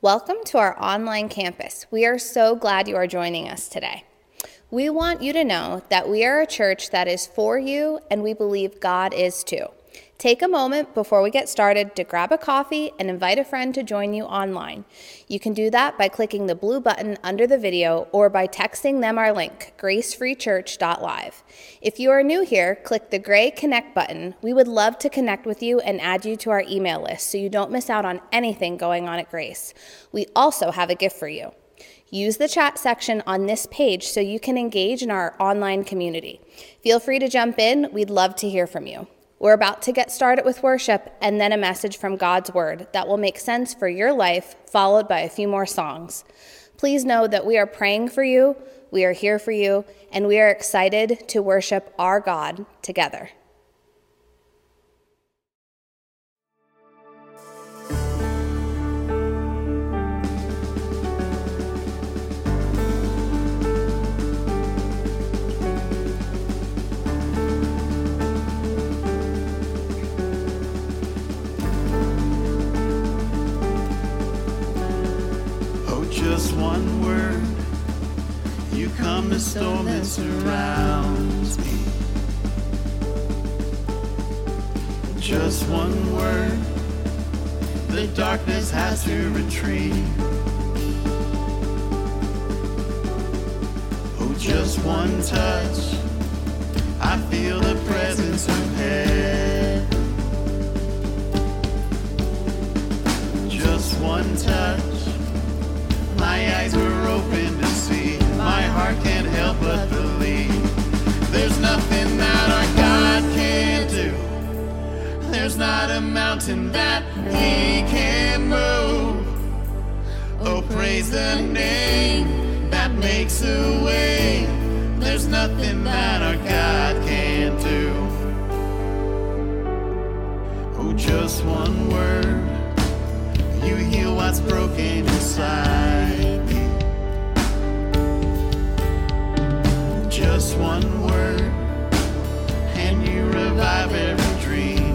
Welcome to our online campus. We are so glad you are joining us today. We want you to know that we are a church that is for you, and we believe God is too. Take a moment before we get started to grab a coffee and invite a friend to join you online. You can do that by clicking the blue button under the video or by texting them our link, gracefreechurch.live. If you are new here, click the gray connect button. We would love to connect with you and add you to our email list so you don't miss out on anything going on at Grace. We also have a gift for you. Use the chat section on this page so you can engage in our online community. Feel free to jump in, we'd love to hear from you. We're about to get started with worship and then a message from God's Word that will make sense for your life, followed by a few more songs. Please know that we are praying for you, we are here for you, and we are excited to worship our God together. Just one word. You come to storm that surrounds me. Just one word. The darkness has to retreat. Oh, just one touch. I feel the presence of heaven. Just one touch. My eyes were open to see. My heart can't help but believe. There's nothing that our God can't do. There's not a mountain that He can't move. Oh, praise the name that makes a way. There's nothing that our God can't do. Oh, just one word. You heal what's broken inside me. Just one word, and you revive every dream.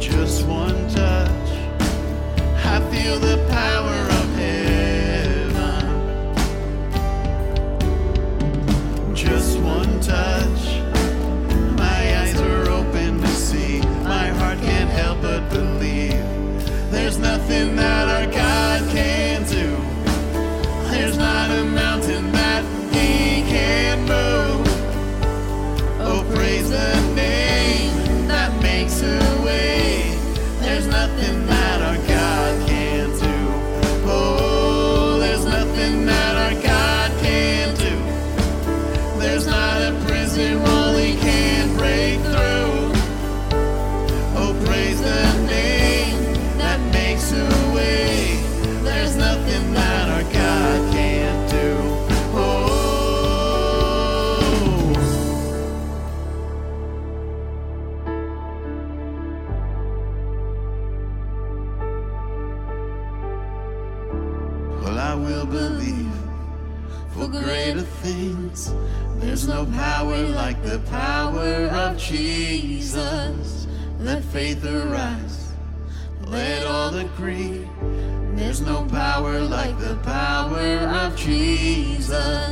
Just one touch, I feel the power faith arise. Let all agree. There's no power like the power of Jesus.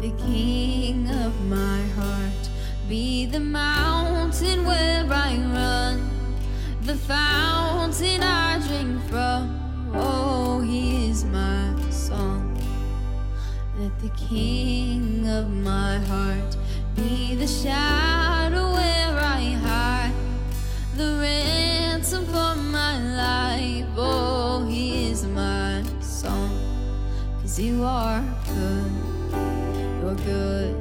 the king of my heart. Be the mountain where I run, the fountain I drink from. Oh, he is my song. Let the king of my heart be the shadow where I hide, the ransom for my life. Oh, he is my song. Cause you are good.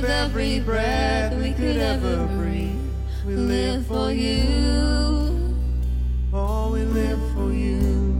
with every breath we could ever breathe. We live for you. Oh, we live for you.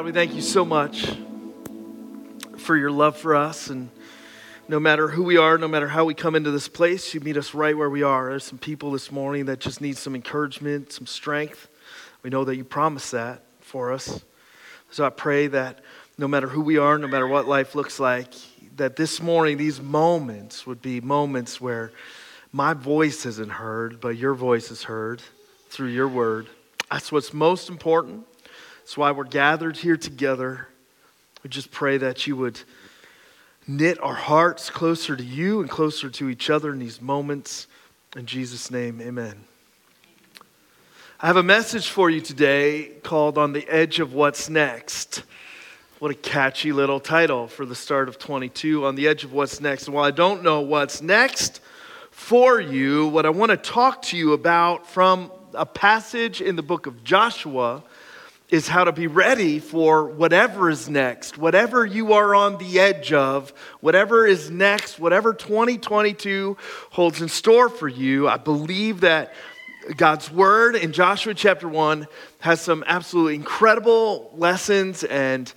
God, we thank you so much for your love for us. And no matter who we are, no matter how we come into this place, you meet us right where we are. There's some people this morning that just need some encouragement, some strength. We know that you promised that for us. So I pray that no matter who we are, no matter what life looks like, that this morning, these moments would be moments where my voice isn't heard, but your voice is heard through your word. That's what's most important. That's why we're gathered here together. We just pray that you would knit our hearts closer to you and closer to each other in these moments. In Jesus' name, amen. I have a message for you today called On the Edge of What's Next. What a catchy little title for the start of 22, On the Edge of What's Next. And while I don't know what's next for you, what I want to talk to you about from a passage in the book of Joshua is how to be ready for whatever is next, whatever you are on the edge of, whatever is next, whatever 2022 holds in store for you. I believe that God's word in Joshua chapter 1 has some absolutely incredible lessons and,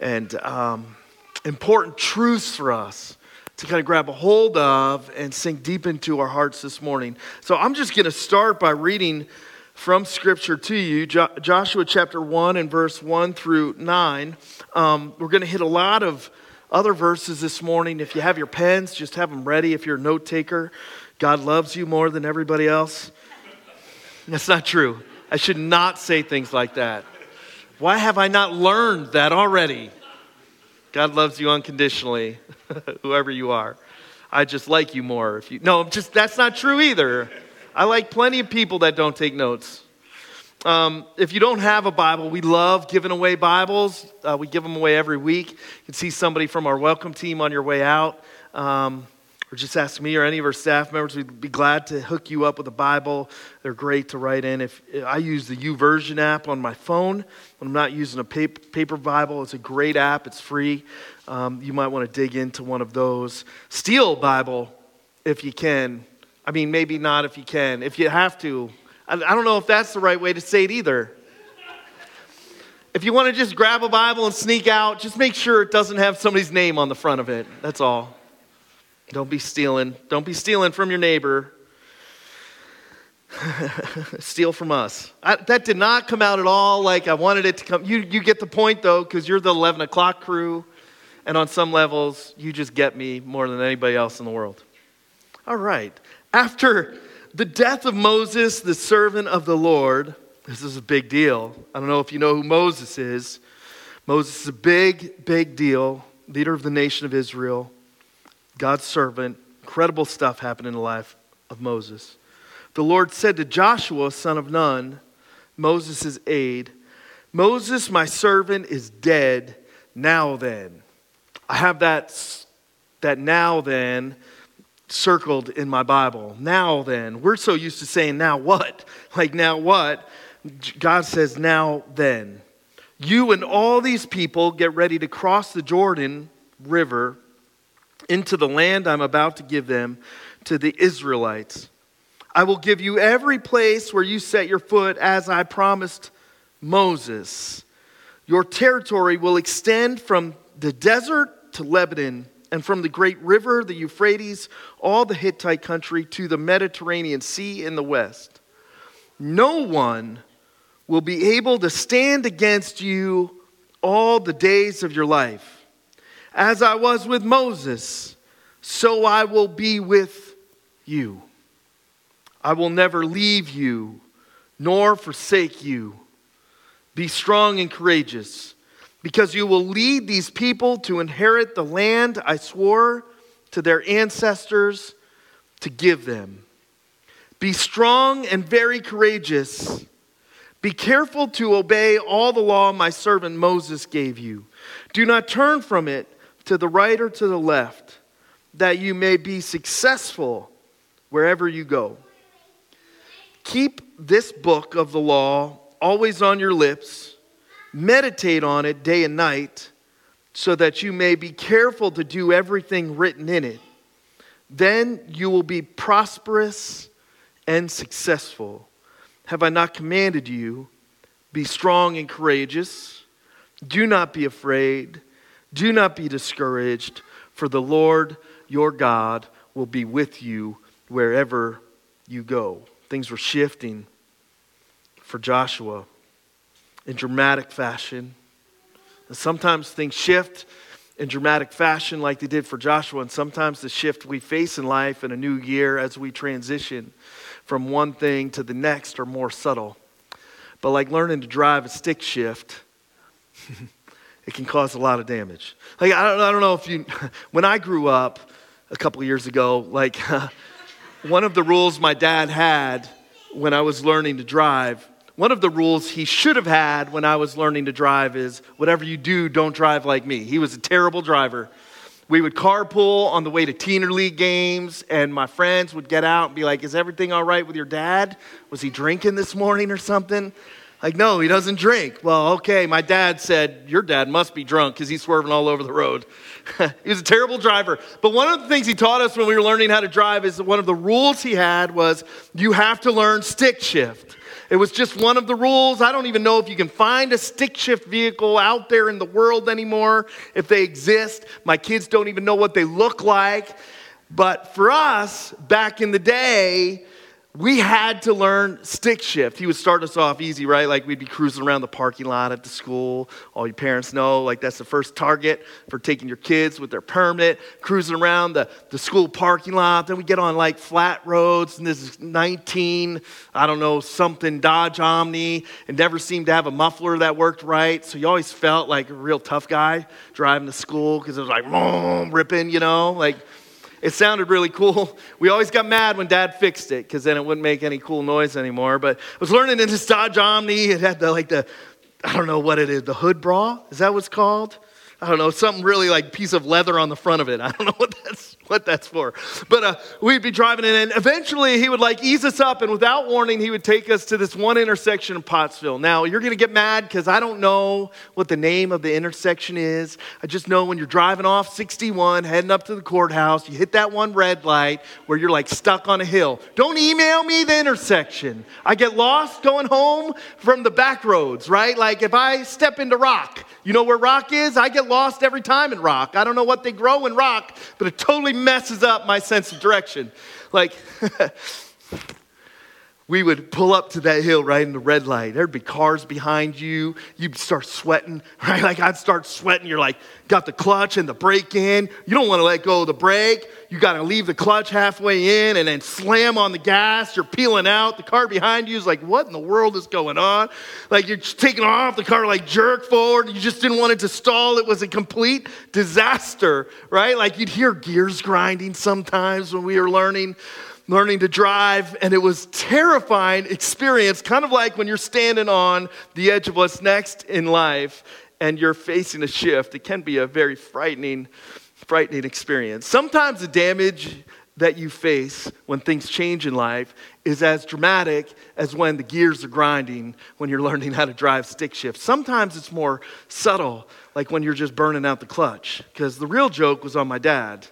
and um, important truths for us to kind of grab a hold of and sink deep into our hearts this morning. So I'm just going to start by reading from Scripture to you, jo- Joshua chapter 1 and verse 1 through 9. Um, we're going to hit a lot of other verses this morning. If you have your pens, just have them ready. If you're a note taker, God loves you more than everybody else. That's not true. I should not say things like that. Why have I not learned that already? God loves you unconditionally, whoever you are. I just like you more if you No, just that's not true either. I like plenty of people that don't take notes. Um, if you don't have a Bible, we love giving away Bibles. Uh, we give them away every week. You can see somebody from our welcome team on your way out. Um, or just ask me or any of our staff members. We'd be glad to hook you up with a Bible. They're great to write in. If I use the YouVersion app on my phone when I'm not using a paper, paper Bible, it's a great app. It's free. Um, you might want to dig into one of those. Steal Bible, if you can. I mean, maybe not if you can. If you have to, I, don't know if that's the right way to say it either. If you want to just grab a Bible and sneak out, just make sure it doesn't have somebody's name on the front of it. That's all. Don't be stealing. Don't be stealing from your neighbor. Steal from us. I, that did not come out at all like I wanted it to come. You, you get the point though, because you're the 11 o'clock crew. And on some levels, you just get me more than anybody else in the world. All right. After the death of Moses, the servant of the Lord, this is a big deal. I don't know if you know who Moses is. Moses is a big, big deal, leader of the nation of Israel, God's servant. Incredible stuff happened in the life of Moses. The Lord said to Joshua, son of Nun, Moses' aide, Moses, my servant, is dead. Now then. I have that, that now then circled in my Bible. Now then. We're so used to saying, now what? Like, now what? God says, now then. You and all these people get ready to cross the Jordan River into the land I'm about to give them to the Israelites. I will give you every place where you set your foot as I promised Moses. Your territory will extend from the desert to Lebanon and from the great river, the Euphrates, all the Hittite country to the Mediterranean Sea in the west. No one will be able to stand against you all the days of your life. As I was with Moses, so I will be with you. I will never leave you nor forsake you. Be strong and courageous because you will lead these people to inherit the land I swore to their ancestors to give them. Be strong and very courageous. Be careful to obey all the law my servant Moses gave you. Do not turn from it to the right or to the left, that you may be successful wherever you go. Keep this book of the law always on your lips Meditate on it day and night so that you may be careful to do everything written in it. Then you will be prosperous and successful. Have I not commanded you? Be strong and courageous. Do not be afraid. Do not be discouraged, for the Lord your God will be with you wherever you go. Things were shifting for Joshua in dramatic fashion. And sometimes things shift in dramatic fashion, like they did for Joshua, and sometimes the shift we face in life in a new year as we transition from one thing to the next are more subtle. But like learning to drive a stick shift, it can cause a lot of damage. Like, I don't, I don't know if you, when I grew up a couple years ago, like, one of the rules my dad had when I was learning to drive, one of the rules he should have had when I was learning to drive is whatever you do, don't drive like me. He was a terrible driver. We would carpool on the way to Teener League games, and my friends would get out and be like, Is everything all right with your dad? Was he drinking this morning or something? Like, no, he doesn't drink. Well, okay, my dad said, Your dad must be drunk because he's swerving all over the road. he was a terrible driver. But one of the things he taught us when we were learning how to drive is one of the rules he had was you have to learn stick shift. It was just one of the rules. I don't even know if you can find a stick shift vehicle out there in the world anymore, if they exist. My kids don't even know what they look like. But for us, back in the day, we had to learn stick shift. He would start us off easy, right? Like we'd be cruising around the parking lot at the school. All your parents know, like that's the first target for taking your kids with their permit, cruising around the, the school parking lot. Then we get on like flat roads, and this is 19, I don't know, something Dodge Omni, and never seemed to have a muffler that worked right. So you always felt like a real tough guy driving to school because it was like, ripping, you know, like it sounded really cool. We always got mad when dad fixed it because then it wouldn't make any cool noise anymore. But I was learning in this Dodge Omni, it had the, like the, I don't know what it is, the hood bra? Is that what's called? I don't know, something really like piece of leather on the front of it. I don't know what that's what that's for. But uh, we'd be driving in, and eventually he would like ease us up, and without warning, he would take us to this one intersection in Pottsville. Now you're gonna get mad because I don't know what the name of the intersection is. I just know when you're driving off 61, heading up to the courthouse, you hit that one red light where you're like stuck on a hill. Don't email me the intersection. I get lost going home from the back roads, right? Like if I step into rock, you know where rock is? I get lost every time in rock. I don't know what they grow in rock, but it totally messes up my sense of direction. Like, we would pull up to that hill right in the red light. There'd be cars behind you. You'd start sweating, right? Like I'd start sweating. You're like, got the clutch and the brake in. You don't want to let go of the brake. You got to leave the clutch halfway in and then slam on the gas. You're peeling out. The car behind you is like, what in the world is going on? Like you're taking off. The car like jerk forward. You just didn't want it to stall. It was a complete disaster, right? Like you'd hear gears grinding sometimes when we were learning learning to drive, and it was terrifying experience, kind of like when you're standing on the edge of what's next in life and you're facing a shift. It can be a very frightening, frightening experience. Sometimes the damage that you face when things change in life is as dramatic as when the gears are grinding when you're learning how to drive stick shift. Sometimes it's more subtle, like when you're just burning out the clutch. Because the real joke was on my dad.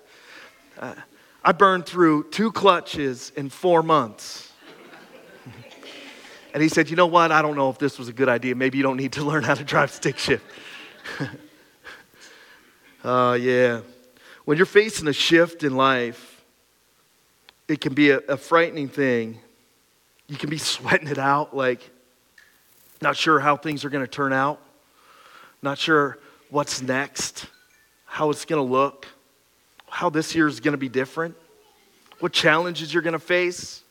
Uh, I burned through two clutches in four months. and he said, You know what? I don't know if this was a good idea. Maybe you don't need to learn how to drive stick shift. Oh, uh, yeah. When you're facing a shift in life, it can be a, a frightening thing. You can be sweating it out, like not sure how things are going to turn out, not sure what's next, how it's going to look how this year is going to be different, what challenges you're going to face.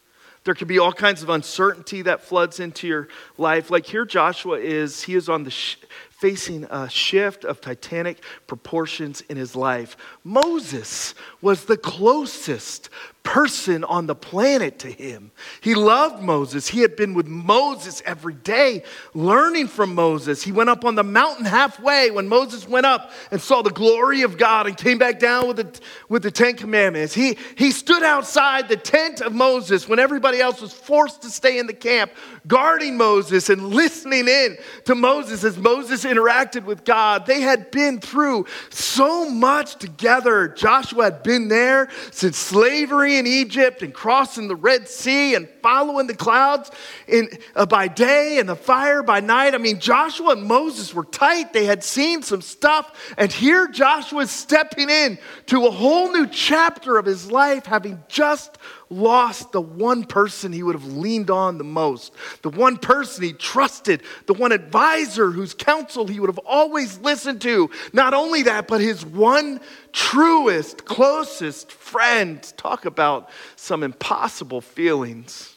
There could be all kinds of uncertainty that floods into your life. Like here, Joshua is, he is on the sh- facing a shift of titanic proportions in his life. Moses was the closest person on the planet to him. He loved Moses. He had been with Moses every day, learning from Moses. He went up on the mountain halfway when Moses went up and saw the glory of God and came back down with the, with the Ten Commandments. He, he stood outside the tent of Moses when everybody else was forced to stay in the camp, guarding Moses and listening in to Moses as Moses interacted with God. They had been through so much together. Joshua had been there since slavery in Egypt and crossing the Red Sea and following the clouds in, uh, by day and the fire by night. I mean, Joshua and Moses were tight. They had seen some stuff. And here Joshua is stepping in to a whole new chapter of his life, having just lost the one person he would have leaned on the most, the one person he trusted, the one advisor whose counsel he would have always listened to. Not only that, but his one truest, closest friend. Talk about some impossible feelings.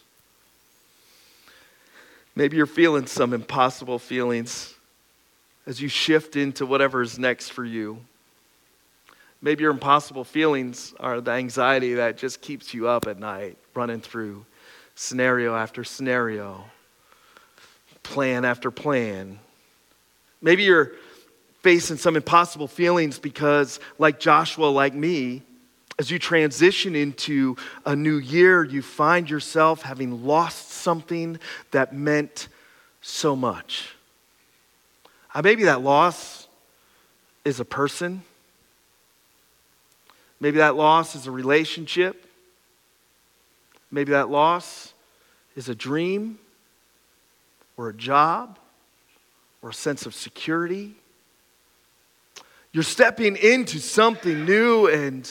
Maybe you're feeling some impossible feelings as you shift into whatever is next for you. Maybe your impossible feelings are the anxiety that just keeps you up at night, running through scenario after scenario, plan after plan. Maybe you're facing some impossible feelings because, like Joshua, like me, as you transition into a new year, you find yourself having lost something that meant so much. Uh, maybe that loss is a person Maybe that loss is a relationship. Maybe that loss is a dream or a job or a sense of security. You're stepping into something new and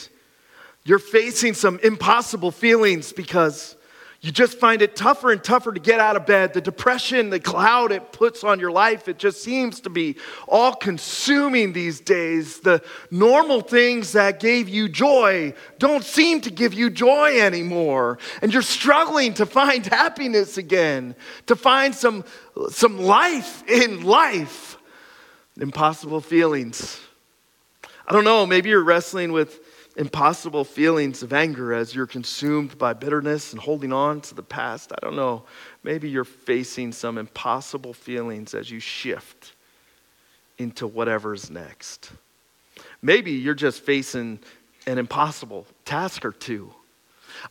you're facing some impossible feelings because you just find it tougher and tougher to get out of bed. The depression, the cloud it puts on your life, it just seems to be all consuming these days. The normal things that gave you joy don't seem to give you joy anymore. And you're struggling to find happiness again, to find some, some life in life. Impossible feelings. I don't know, maybe you're wrestling with impossible feelings of anger as you're consumed by bitterness and holding on to the past. I don't know. Maybe you're facing some impossible feelings as you shift into whatever's next. Maybe you're just facing an impossible task or two.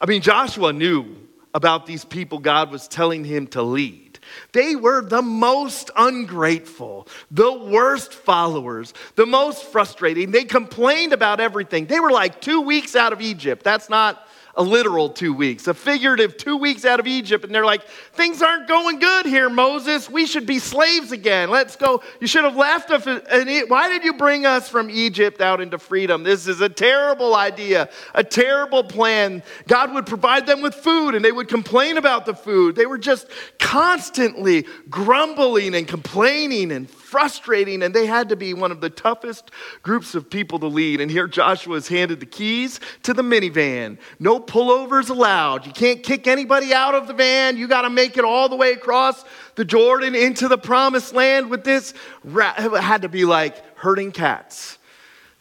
I mean, Joshua knew about these people God was telling him to lead. They were the most ungrateful, the worst followers, the most frustrating. They complained about everything. They were like two weeks out of Egypt. That's not a literal two weeks, a figurative two weeks out of Egypt. And they're like, things aren't going good here, Moses. We should be slaves again. Let's go. You should have left us. Why did you bring us from Egypt out into freedom? This is a terrible idea, a terrible plan. God would provide them with food and they would complain about the food. They were just constantly grumbling and complaining and frustrating, and they had to be one of the toughest groups of people to lead. And here Joshua is handed the keys to the minivan. No pullovers allowed. You can't kick anybody out of the van. You got to make it all the way across the Jordan into the promised land with this. It had to be like herding cats.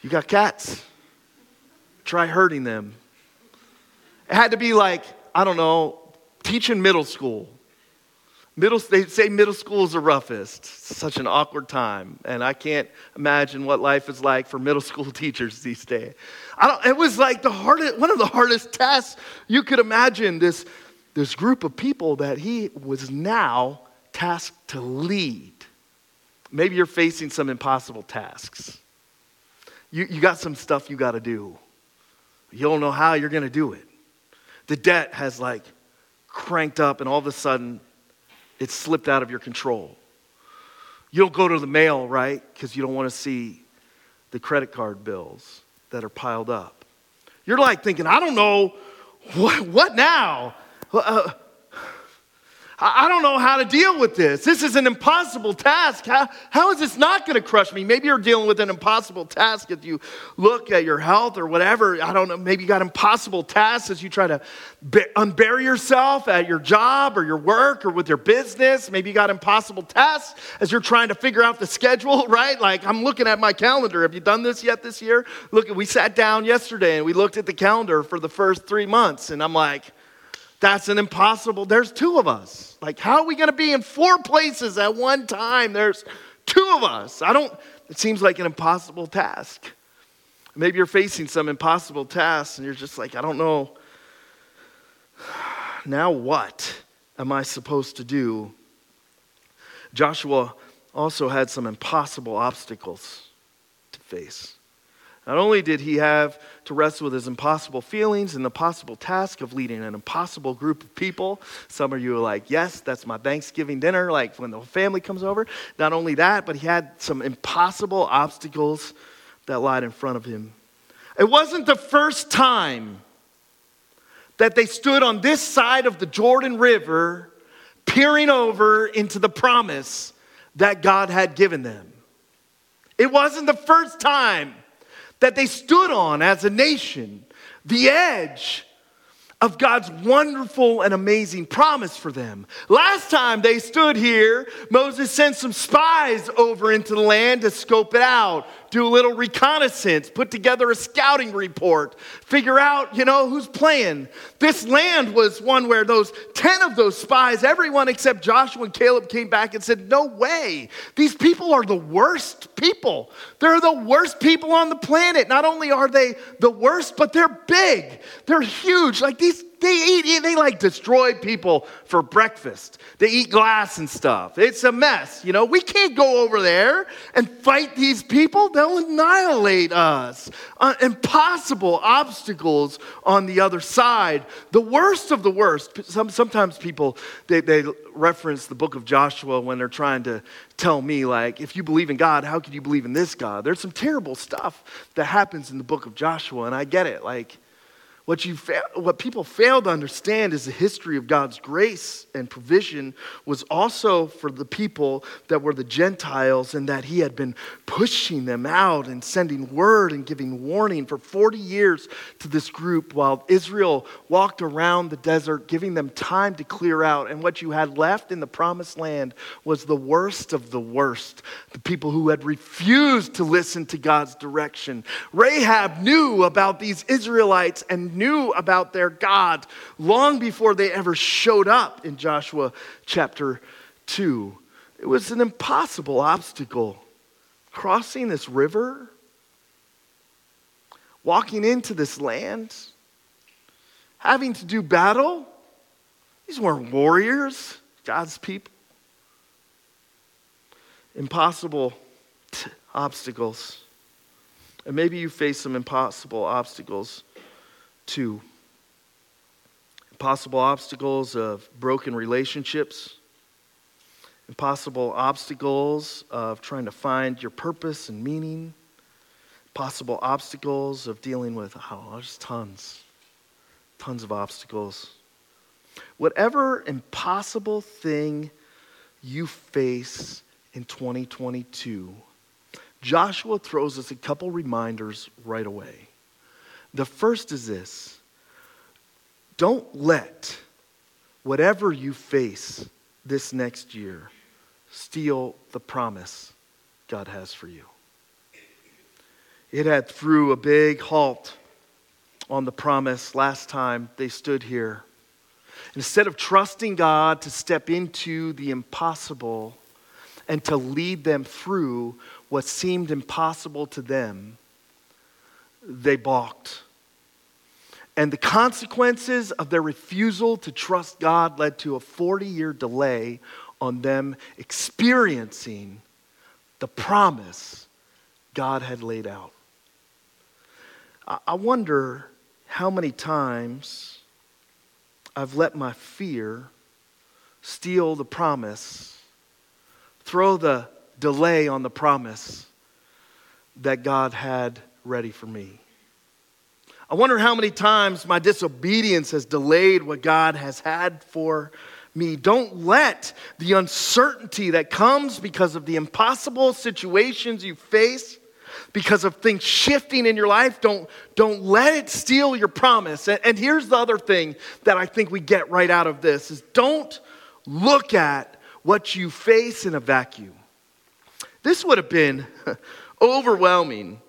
You got cats? Try herding them. It had to be like, I don't know, teaching middle school. Middle, they say middle school is the roughest. It's such an awkward time. And I can't imagine what life is like for middle school teachers these days. it was like the hardest, one of the hardest tasks you could imagine. This, this group of people that he was now tasked to lead. Maybe you're facing some impossible tasks. You, you got some stuff you got to do. You don't know how you're going to do it. The debt has like cranked up, and all of a sudden, it's slipped out of your control. You don't go to the mail, right? Because you don't want to see the credit card bills that are piled up. You're like thinking, I don't know, what, what now? Uh, I don't know how to deal with this. This is an impossible task. How, how is this not going to crush me? Maybe you're dealing with an impossible task if you look at your health or whatever. I don't know. Maybe you got impossible tasks as you try to unbury yourself at your job or your work or with your business. Maybe you got impossible tasks as you're trying to figure out the schedule, right? Like I'm looking at my calendar. Have you done this yet this year? Look, we sat down yesterday and we looked at the calendar for the first three months, and I'm like, that's an impossible. There's two of us. Like, how are we going to be in four places at one time? There's two of us. I don't, it seems like an impossible task. Maybe you're facing some impossible tasks and you're just like, I don't know. Now what am I supposed to do? Joshua also had some impossible obstacles to face. Not only did he have to wrestle with his impossible feelings and the possible task of leading an impossible group of people, some of you are like, yes, that's my Thanksgiving dinner, like when the family comes over. Not only that, but he had some impossible obstacles that lied in front of him. It wasn't the first time that they stood on this side of the Jordan River, peering over into the promise that God had given them. It wasn't the first time that they stood on as a nation, the edge of God's wonderful and amazing promise for them. Last time they stood here, Moses sent some spies over into the land to scope it out, do a little reconnaissance, put together a scouting report, figure out, you know, who's playing. This land was one where those 10 of those spies, everyone except Joshua and Caleb came back and said, No way. These people are the worst people. They're the worst people on the planet. Not only are they the worst, but they're big. They're huge. Like these they eat, they like destroy people for breakfast. They eat glass and stuff. It's a mess. You know, we can't go over there and fight these people. They'll annihilate us. Uh, impossible obstacles on the other side. The worst of the worst. Some, sometimes people, they, they reference the book of Joshua when they're trying to tell me, like, if you believe in God, how can you believe in this God? There's some terrible stuff that happens in the book of Joshua, and I get it. Like, what, you fa- what people fail to understand is the history of God's grace and provision was also for the people that were the Gentiles, and that He had been pushing them out and sending word and giving warning for 40 years to this group while Israel walked around the desert, giving them time to clear out. And what you had left in the promised land was the worst of the worst the people who had refused to listen to God's direction. Rahab knew about these Israelites and knew about their God long before they ever showed up in Joshua chapter 2. It was an impossible obstacle. Crossing this river, walking into this land, having to do battle. These weren't warriors, God's people. Impossible t- obstacles. And maybe you face some impossible obstacles Two, impossible obstacles of broken relationships, impossible obstacles of trying to find your purpose and meaning, possible obstacles of dealing with, know, there's tons, tons of obstacles. Whatever impossible thing you face in 2022, Joshua throws us a couple reminders right away. The first is this don't let whatever you face this next year steal the promise God has for you. It had threw a big halt on the promise last time they stood here. Instead of trusting God to step into the impossible and to lead them through what seemed impossible to them, they balked. And the consequences of their refusal to trust God led to a 40 year delay on them experiencing the promise God had laid out. I wonder how many times I've let my fear steal the promise, throw the delay on the promise that God had ready for me. I wonder how many times my disobedience has delayed what God has had for me. Don't let the uncertainty that comes because of the impossible situations you face, because of things shifting in your life, don't, don't let it steal your promise. And, and here's the other thing that I think we get right out of this is don't look at what you face in a vacuum. This would have been overwhelming.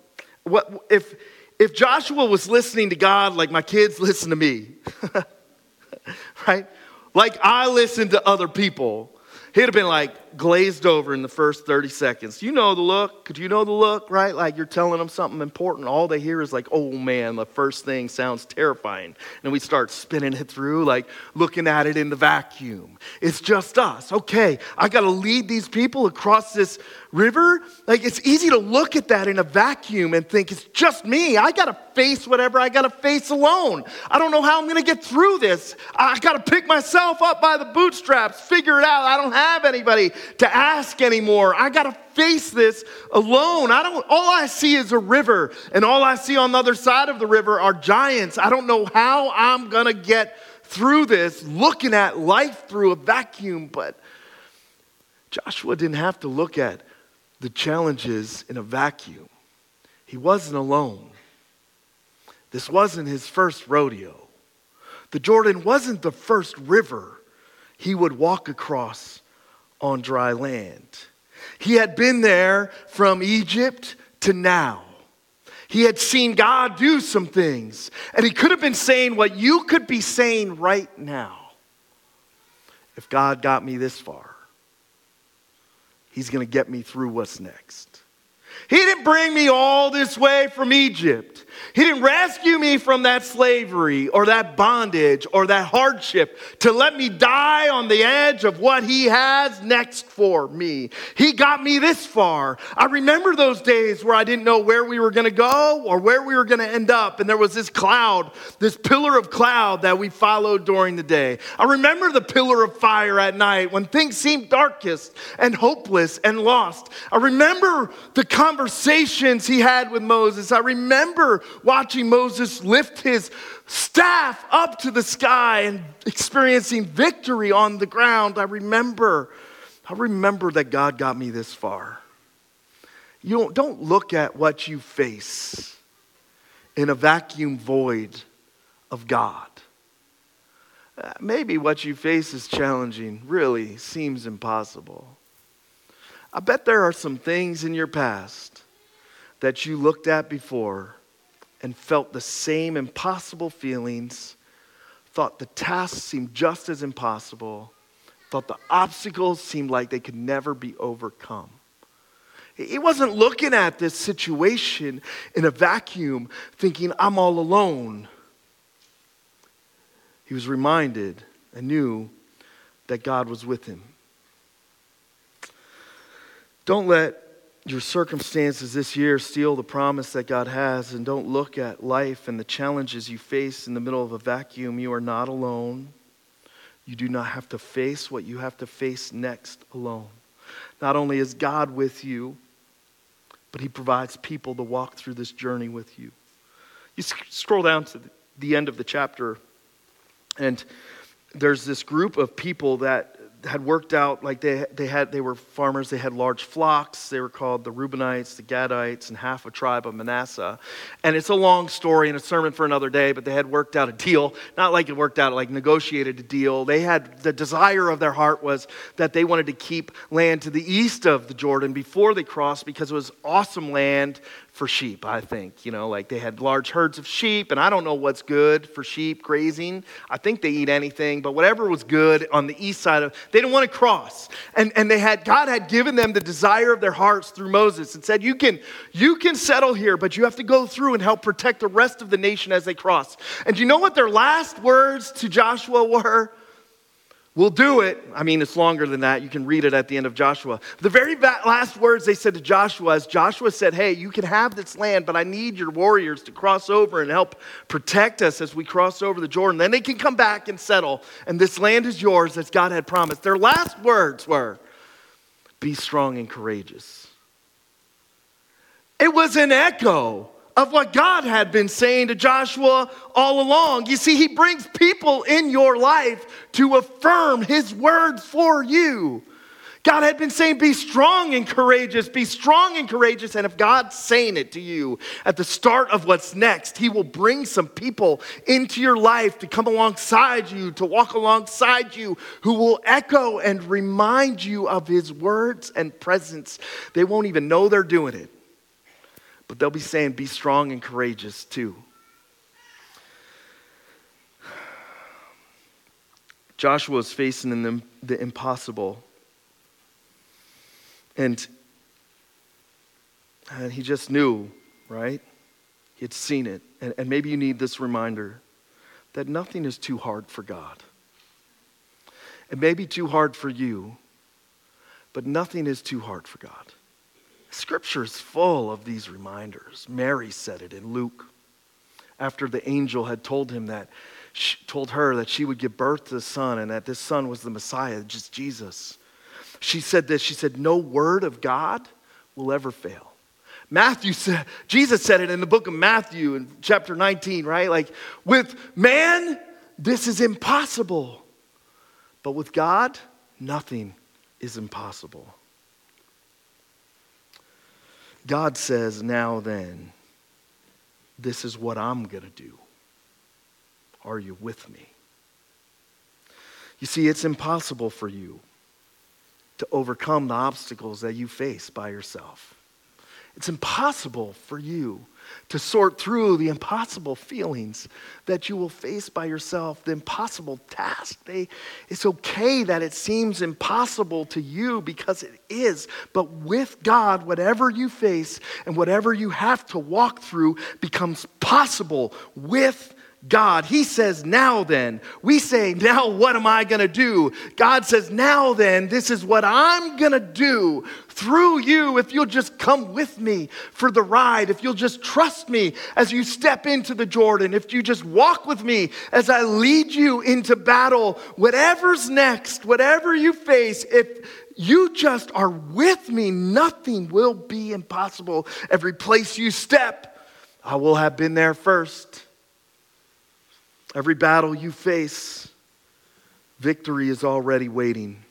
What, if, if Joshua was listening to God like my kids listen to me, right? Like I listen to other people, he'd have been like, glazed over in the first 30 seconds. You know the look. Could you know the look, right? Like you're telling them something important. All they hear is like, oh man, the first thing sounds terrifying. And we start spinning it through, like looking at it in the vacuum. It's just us. Okay, I got to lead these people across this river. Like it's easy to look at that in a vacuum and think it's just me. I got to face whatever I got to face alone. I don't know how I'm going to get through this. I got to pick myself up by the bootstraps, figure it out. I don't have anybody to ask anymore. I got to face this alone. I don't all I see is a river and all I see on the other side of the river are giants. I don't know how I'm going to get through this looking at life through a vacuum, but Joshua didn't have to look at the challenges in a vacuum. He wasn't alone. This wasn't his first rodeo. The Jordan wasn't the first river he would walk across on dry land. He had been there from Egypt to now. He had seen God do some things, and he could have been saying what you could be saying right now. If God got me this far, He's going to get me through what's next. He didn't bring me all this way from Egypt. He didn't rescue me from that slavery or that bondage or that hardship to let me die on the edge of what He has next for me. He got me this far. I remember those days where I didn't know where we were going to go or where we were going to end up. And there was this cloud, this pillar of cloud that we followed during the day. I remember the pillar of fire at night when things seemed darkest and hopeless and lost. I remember the conversations he had with Moses. I remember watching Moses lift his staff up to the sky and experiencing victory on the ground. I remember, I remember that God got me this far. You don't, don't look at what you face in a vacuum void of God. Uh, maybe what you face is challenging, really seems impossible. I bet there are some things in your past that you looked at before and felt the same impossible feelings, thought the tasks seemed just as impossible, thought the obstacles seemed like they could never be overcome. He wasn't looking at this situation in a vacuum thinking, I'm all alone. He was reminded and knew that God was with him. Don't let your circumstances this year steal the promise that God has, and don't look at life and the challenges you face in the middle of a vacuum. You are not alone. You do not have to face what you have to face next alone. Not only is God with you, but He provides people to walk through this journey with you. You scroll down to the end of the chapter, and there's this group of people that had worked out like they, they had they were farmers they had large flocks they were called the reubenites the gadites and half a tribe of manasseh. And it's a long story and a sermon for another day but they had worked out a deal not like it worked out like negotiated a deal. They had the desire of their heart was that they wanted to keep land to the east of the jordan before they crossed because it was awesome land for sheep, I think. You know, like they had large herds of sheep, and I don't know what's good for sheep grazing. I think they eat anything, but whatever was good on the east side of they didn't want to cross. And, and they had God had given them the desire of their hearts through Moses and said, You can you can settle here, but you have to go through and help protect the rest of the nation as they cross. And you know what their last words to Joshua were? We'll do it. I mean, it's longer than that. You can read it at the end of Joshua. The very last words they said to Joshua is Joshua said, Hey, you can have this land, but I need your warriors to cross over and help protect us as we cross over the Jordan. Then they can come back and settle, and this land is yours as God had promised. Their last words were, Be strong and courageous. It was an echo of what God had been saying to Joshua all along. You see, He brings people in your life to affirm His words for you. God had been saying, Be strong and courageous, be strong and courageous. And if God's saying it to you at the start of what's next, He will bring some people into your life to come alongside you, to walk alongside you, who will echo and remind you of His words and presence. They won't even know they're doing it but they'll be saying, be strong and courageous too. Joshua is facing the, the impossible. And, and he just knew, right? He had seen it. And, and maybe you need this reminder that nothing is too hard for God. It may be too hard for you, but nothing is too hard for God. Scripture is full of these reminders. Mary said it in Luke after the angel had told him that, she, told her that she would give birth to a son and that this son was the Messiah, just Jesus. She said this. She said, "No word of God will ever fail." Matthew said, Jesus said it in the book of Matthew in chapter 19, right? Like, with man, this is impossible. But with God, nothing is impossible. God says, Now then, this is what I'm going to do. Are you with me? You see, it's impossible for you to overcome the obstacles that you face by yourself. It's impossible for you to sort through the impossible feelings that you will face by yourself, the impossible task. They, it's okay that it seems impossible to you because it is. But with God, whatever you face and whatever you have to walk through becomes possible with God. He says, Now then. We say, Now what am I going to do? God says, Now then, this is what I'm going to do through you if you'll just come with me for the ride, if you'll just trust me as you step into the Jordan, if you just walk with me as I lead you into battle, whatever's next, whatever you face, if you just are with me, nothing will be impossible. Every place you step, I will have been there first. Every battle you face, victory is already waiting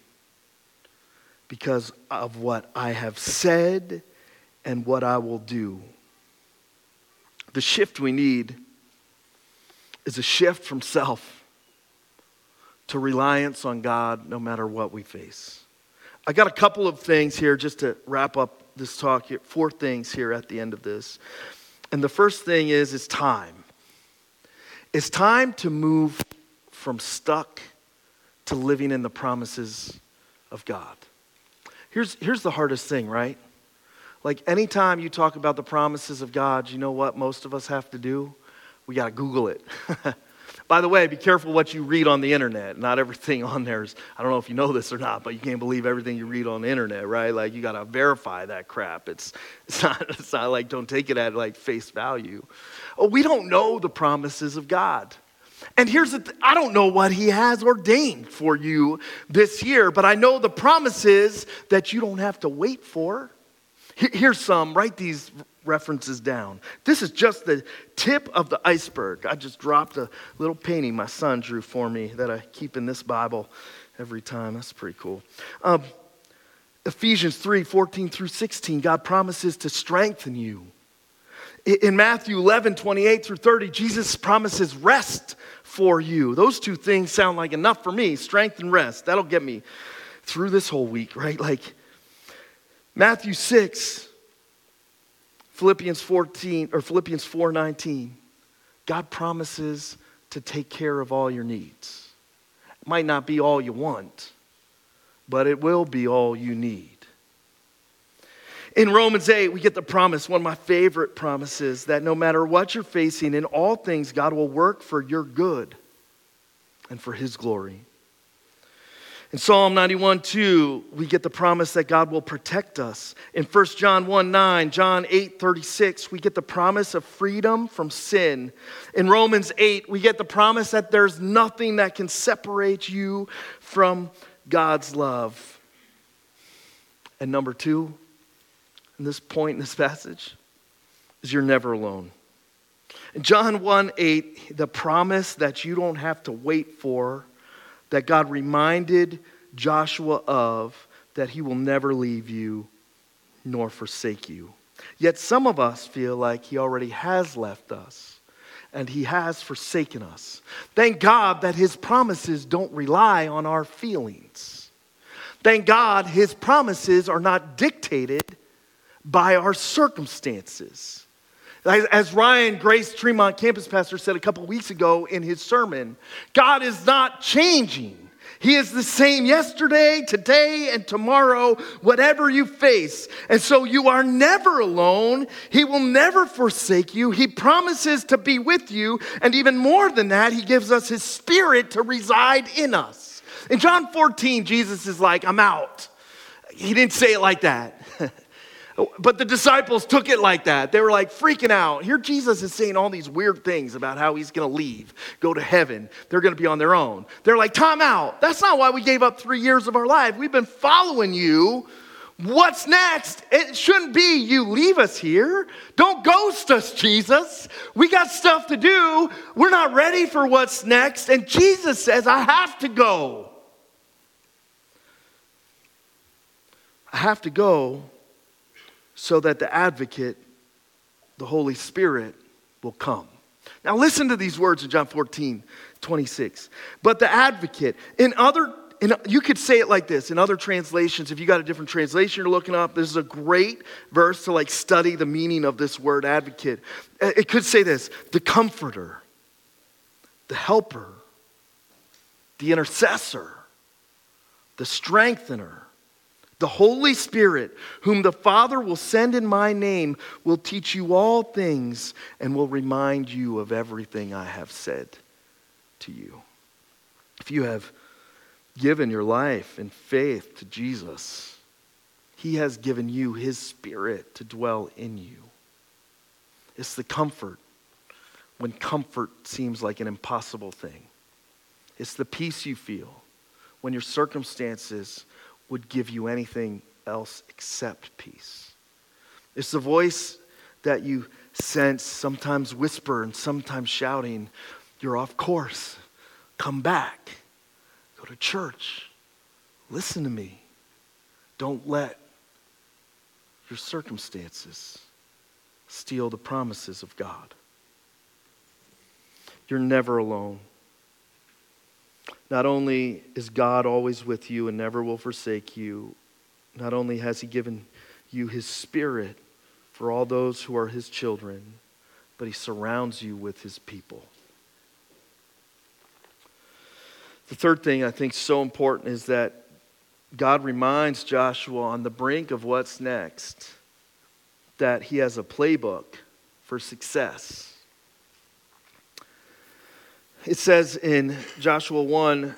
because of what I have said and what I will do. The shift we need is a shift from self to reliance on God no matter what we face. I got a couple of things here just to wrap up this talk four things here at the end of this. And the first thing is is time. It's time to move from stuck to living in the promises of God. Here's, here's the hardest thing, right? Like anytime you talk about the promises of God, you know what most of us have to do? We got to Google it. By the way, be careful what you read on the internet. Not everything on there is, I don't know if you know this or not, but you can't believe everything you read on the internet, right? Like you got to verify that crap. It's, it's, not, it's not like don't take it at like face value. Oh, we don't know the promises of God. And here's the th- I don't know what he has ordained for you this year, but I know the promises that you don't have to wait for. Here's some, write these references down. This is just the tip of the iceberg. I just dropped a little painting my son drew for me that I keep in this Bible every time. That's pretty cool. Um, Ephesians 3 14 through 16, God promises to strengthen you. In Matthew 11, 28 through 30, Jesus promises rest for you. Those two things sound like enough for me strength and rest. That'll get me through this whole week, right? Like Matthew 6, Philippians 14, or Philippians 4 19. God promises to take care of all your needs. It might not be all you want, but it will be all you need. In Romans 8, we get the promise, one of my favorite promises, that no matter what you're facing, in all things, God will work for your good and for His glory. In Psalm 91 2, we get the promise that God will protect us. In 1 John 1 9, John 8 36, we get the promise of freedom from sin. In Romans 8, we get the promise that there's nothing that can separate you from God's love. And number two, in this point in this passage is you're never alone. In John 1 8, the promise that you don't have to wait for, that God reminded Joshua of, that he will never leave you nor forsake you. Yet some of us feel like he already has left us and he has forsaken us. Thank God that his promises don't rely on our feelings. Thank God his promises are not dictated by our circumstances. As Ryan Grace Tremont campus pastor said a couple weeks ago in his sermon, God is not changing. He is the same yesterday, today, and tomorrow, whatever you face. And so you are never alone. He will never forsake you. He promises to be with you. And even more than that, He gives us His Spirit to reside in us. In John 14, Jesus is like, I'm out. He didn't say it like that. But the disciples took it like that. They were like freaking out. Here, Jesus is saying all these weird things about how he's going to leave, go to heaven. They're going to be on their own. They're like, time out. That's not why we gave up three years of our life. We've been following you. What's next? It shouldn't be you leave us here. Don't ghost us, Jesus. We got stuff to do. We're not ready for what's next. And Jesus says, I have to go. I have to go so that the advocate, the Holy Spirit, will come. Now, listen to these words in John 14, 26. But the advocate, in other in, you could say it like this in other translations if you got a different translation you're looking up this is a great verse to like study the meaning of this word advocate it could say this the comforter the helper the intercessor the strengthener the Holy Spirit, whom the Father will send in my name, will teach you all things and will remind you of everything I have said to you. If you have given your life in faith to Jesus, He has given you His Spirit to dwell in you. It's the comfort when comfort seems like an impossible thing. It's the peace you feel when your circumstances would give you anything else except peace. It's the voice that you sense, sometimes whisper and sometimes shouting, You're off course. Come back. Go to church. Listen to me. Don't let your circumstances steal the promises of God. You're never alone. Not only is God always with you and never will forsake you, not only has He given you His Spirit for all those who are His children, but He surrounds you with His people. The third thing I think so important is that God reminds Joshua on the brink of what's next that he has a playbook for success. It says in Joshua 1,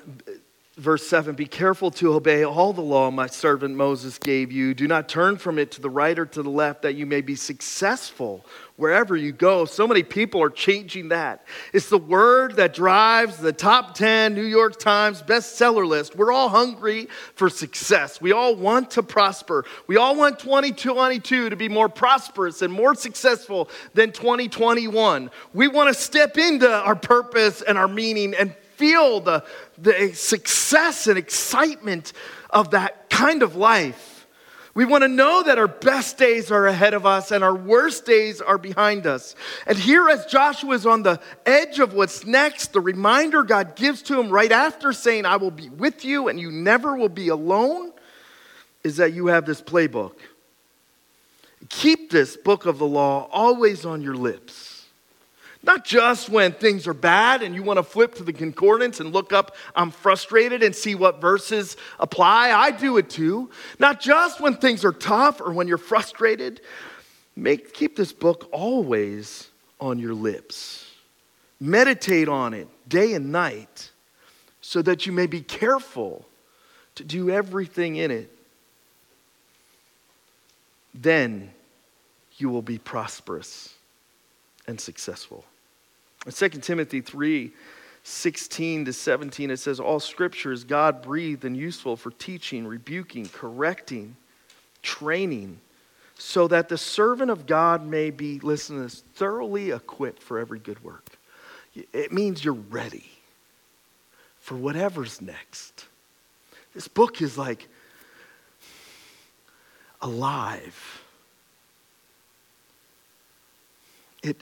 verse 7 Be careful to obey all the law my servant Moses gave you. Do not turn from it to the right or to the left, that you may be successful wherever you go. So many people are changing that. It's the word that drives the top 10 New York Times bestseller list. We're all hungry for success. We all want to prosper. We all want 2022 to be more prosperous and more successful than 2021. We want to step into our purpose and our meaning and feel the, the success and excitement of that kind of life. We want to know that our best days are ahead of us and our worst days are behind us. And here, as Joshua is on the edge of what's next, the reminder God gives to him right after saying, I will be with you and you never will be alone, is that you have this playbook. Keep this book of the law always on your lips. Not just when things are bad and you want to flip to the concordance and look up, I'm frustrated and see what verses apply. I do it too. Not just when things are tough or when you're frustrated. Make, keep this book always on your lips. Meditate on it day and night so that you may be careful to do everything in it. Then you will be prosperous and successful. In 2 Timothy 3 16 to 17, it says, All scripture is God breathed and useful for teaching, rebuking, correcting, training, so that the servant of God may be, listen to this, thoroughly equipped for every good work. It means you're ready for whatever's next. This book is like alive. It,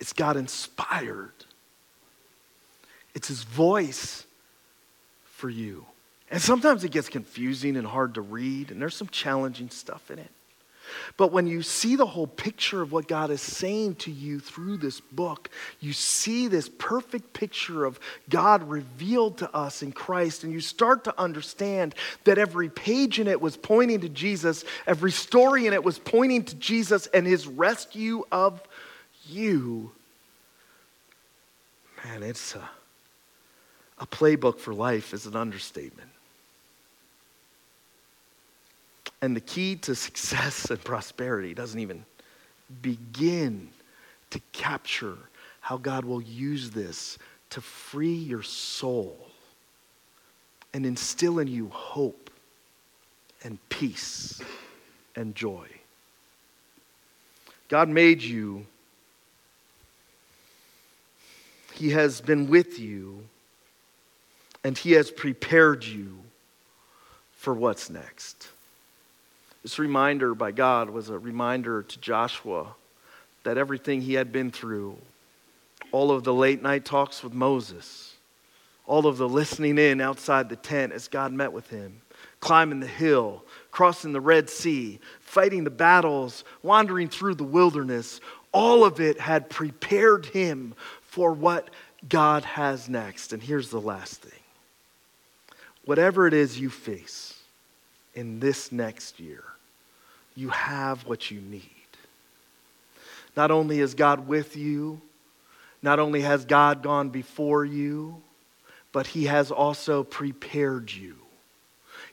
it's God inspired. It's His voice for you. And sometimes it gets confusing and hard to read, and there's some challenging stuff in it. But when you see the whole picture of what God is saying to you through this book, you see this perfect picture of God revealed to us in Christ, and you start to understand that every page in it was pointing to Jesus, every story in it was pointing to Jesus and his rescue of you. Man, it's a, a playbook for life is an understatement. And the key to success and prosperity doesn't even begin to capture how God will use this to free your soul and instill in you hope and peace and joy. God made you, He has been with you, and He has prepared you for what's next. This reminder by God was a reminder to Joshua that everything he had been through, all of the late night talks with Moses, all of the listening in outside the tent as God met with him, climbing the hill, crossing the Red Sea, fighting the battles, wandering through the wilderness, all of it had prepared him for what God has next. And here's the last thing whatever it is you face in this next year, you have what you need. Not only is God with you, not only has God gone before you, but He has also prepared you.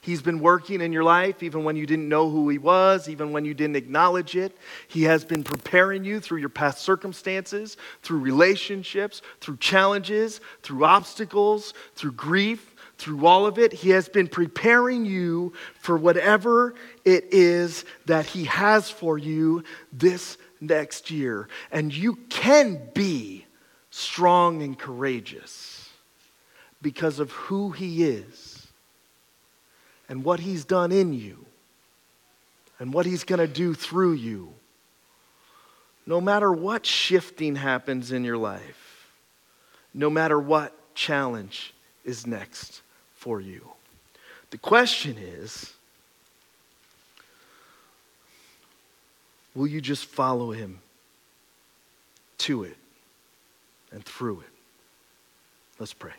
He's been working in your life even when you didn't know who He was, even when you didn't acknowledge it. He has been preparing you through your past circumstances, through relationships, through challenges, through obstacles, through grief, through all of it, He has been preparing you for whatever it is that He has for you this next year. And you can be strong and courageous because of who He is and what He's done in you and what He's going to do through you. No matter what shifting happens in your life, no matter what challenge is next for you. The question is will you just follow him to it and through it? Let's pray.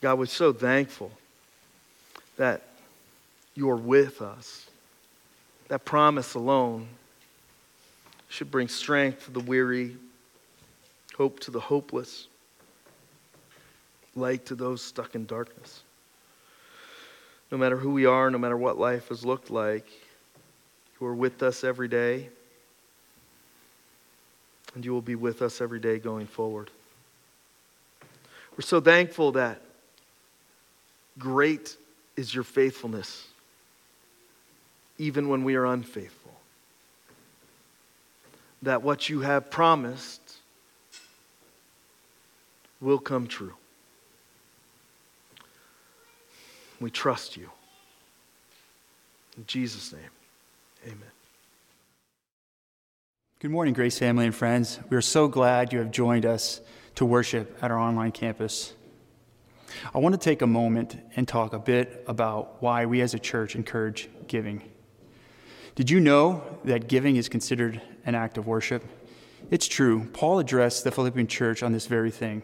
God, we're so thankful that you are with us. That promise alone should bring strength to the weary, hope to the hopeless, light to those stuck in darkness. No matter who we are, no matter what life has looked like, you are with us every day, and you will be with us every day going forward. We're so thankful that great is your faithfulness, even when we are unfaithful that what you have promised will come true. We trust you. In Jesus' name, amen. Good morning, Grace family and friends. We are so glad you have joined us to worship at our online campus. I want to take a moment and talk a bit about why we as a church encourage giving. Did you know that giving is considered an act of worship? It's true. Paul addressed the Philippian church on this very thing.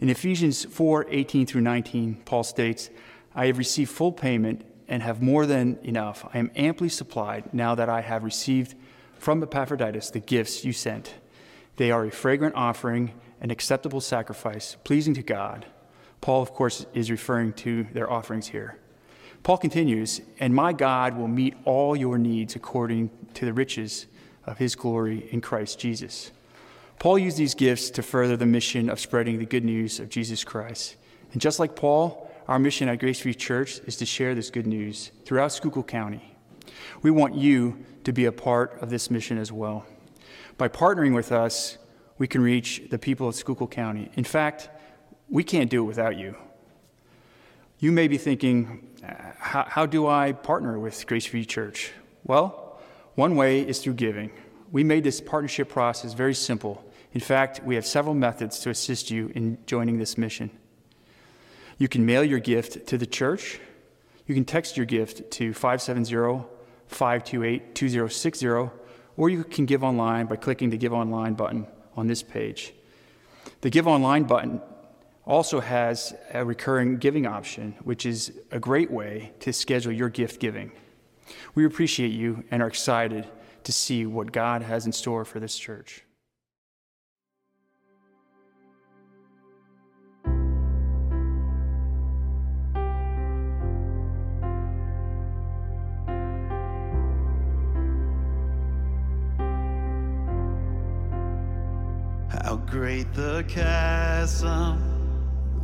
In Ephesians 4 18 through 19, Paul states, I have received full payment and have more than enough. I am amply supplied now that I have received from Epaphroditus the gifts you sent. They are a fragrant offering, an acceptable sacrifice, pleasing to God. Paul, of course, is referring to their offerings here. Paul continues, and my God will meet all your needs according to the riches of his glory in Christ Jesus. Paul used these gifts to further the mission of spreading the good news of Jesus Christ. And just like Paul, our mission at Grace Free Church is to share this good news throughout Schuylkill County. We want you to be a part of this mission as well. By partnering with us, we can reach the people of Schuylkill County. In fact, we can't do it without you. You may be thinking, how, how do I partner with Grace Free Church? Well, one way is through giving. We made this partnership process very simple. In fact, we have several methods to assist you in joining this mission. You can mail your gift to the church. You can text your gift to 570 528 2060, or you can give online by clicking the Give Online button on this page. The Give Online button also has a recurring giving option, which is a great way to schedule your gift giving. We appreciate you and are excited to see what God has in store for this church. How great the chasm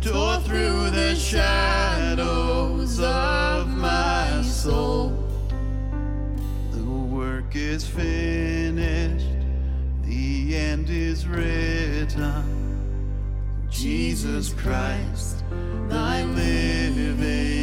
tore through the shadows of my soul. The work is finished, the end is written. Jesus Christ, thy living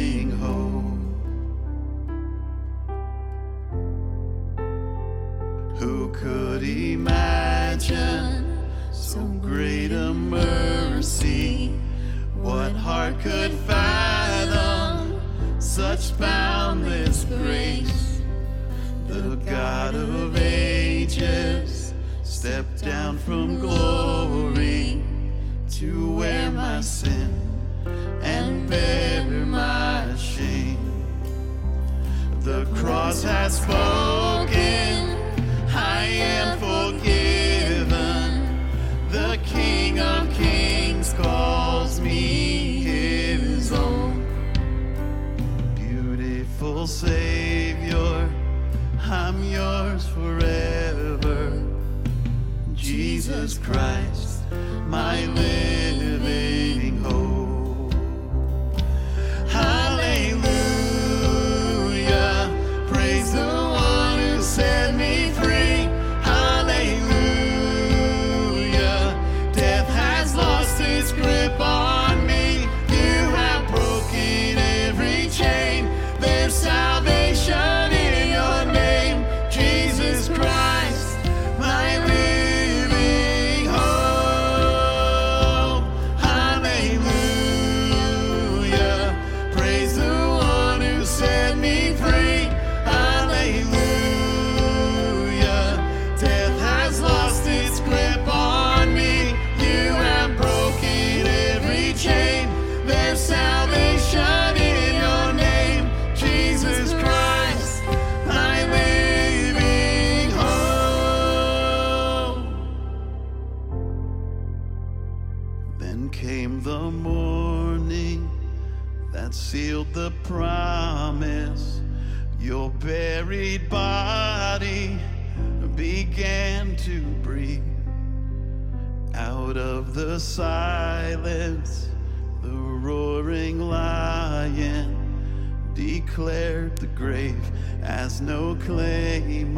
could fathom such boundless grace? The God of ages stepped down from glory to wear my sin and bear my shame. The cross has spoken, I am Savior, I'm yours forever. Jesus Christ, my living declared the grave has no claim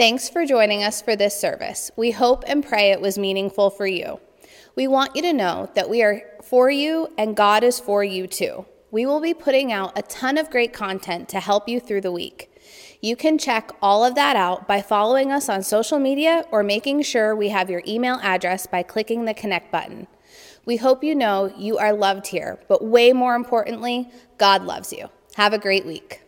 Thanks for joining us for this service. We hope and pray it was meaningful for you. We want you to know that we are for you and God is for you too. We will be putting out a ton of great content to help you through the week. You can check all of that out by following us on social media or making sure we have your email address by clicking the connect button. We hope you know you are loved here, but way more importantly, God loves you. Have a great week.